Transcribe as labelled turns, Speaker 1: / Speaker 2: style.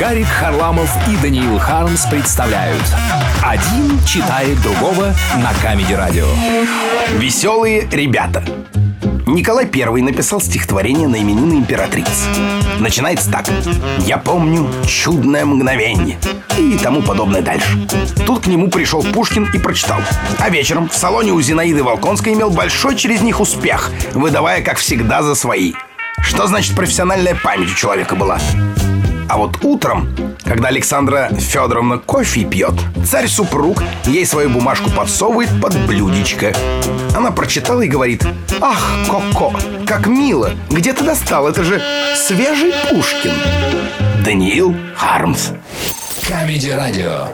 Speaker 1: Гарик Харламов и Даниил Хармс представляют Один читает другого на Камеди Радио
Speaker 2: Веселые ребята Николай I написал стихотворение на именины императрицы. Начинается так. «Я помню чудное мгновение» и тому подобное дальше. Тут к нему пришел Пушкин и прочитал. А вечером в салоне у Зинаиды Волконской имел большой через них успех, выдавая, как всегда, за свои. Что значит профессиональная память у человека была? А вот утром, когда Александра Федоровна кофе пьет, царь-супруг ей свою бумажку подсовывает под блюдечко. Она прочитала и говорит «Ах, Коко, как мило! Где ты достал? Это же свежий Пушкин!» Даниил Хармс
Speaker 1: Камеди Радио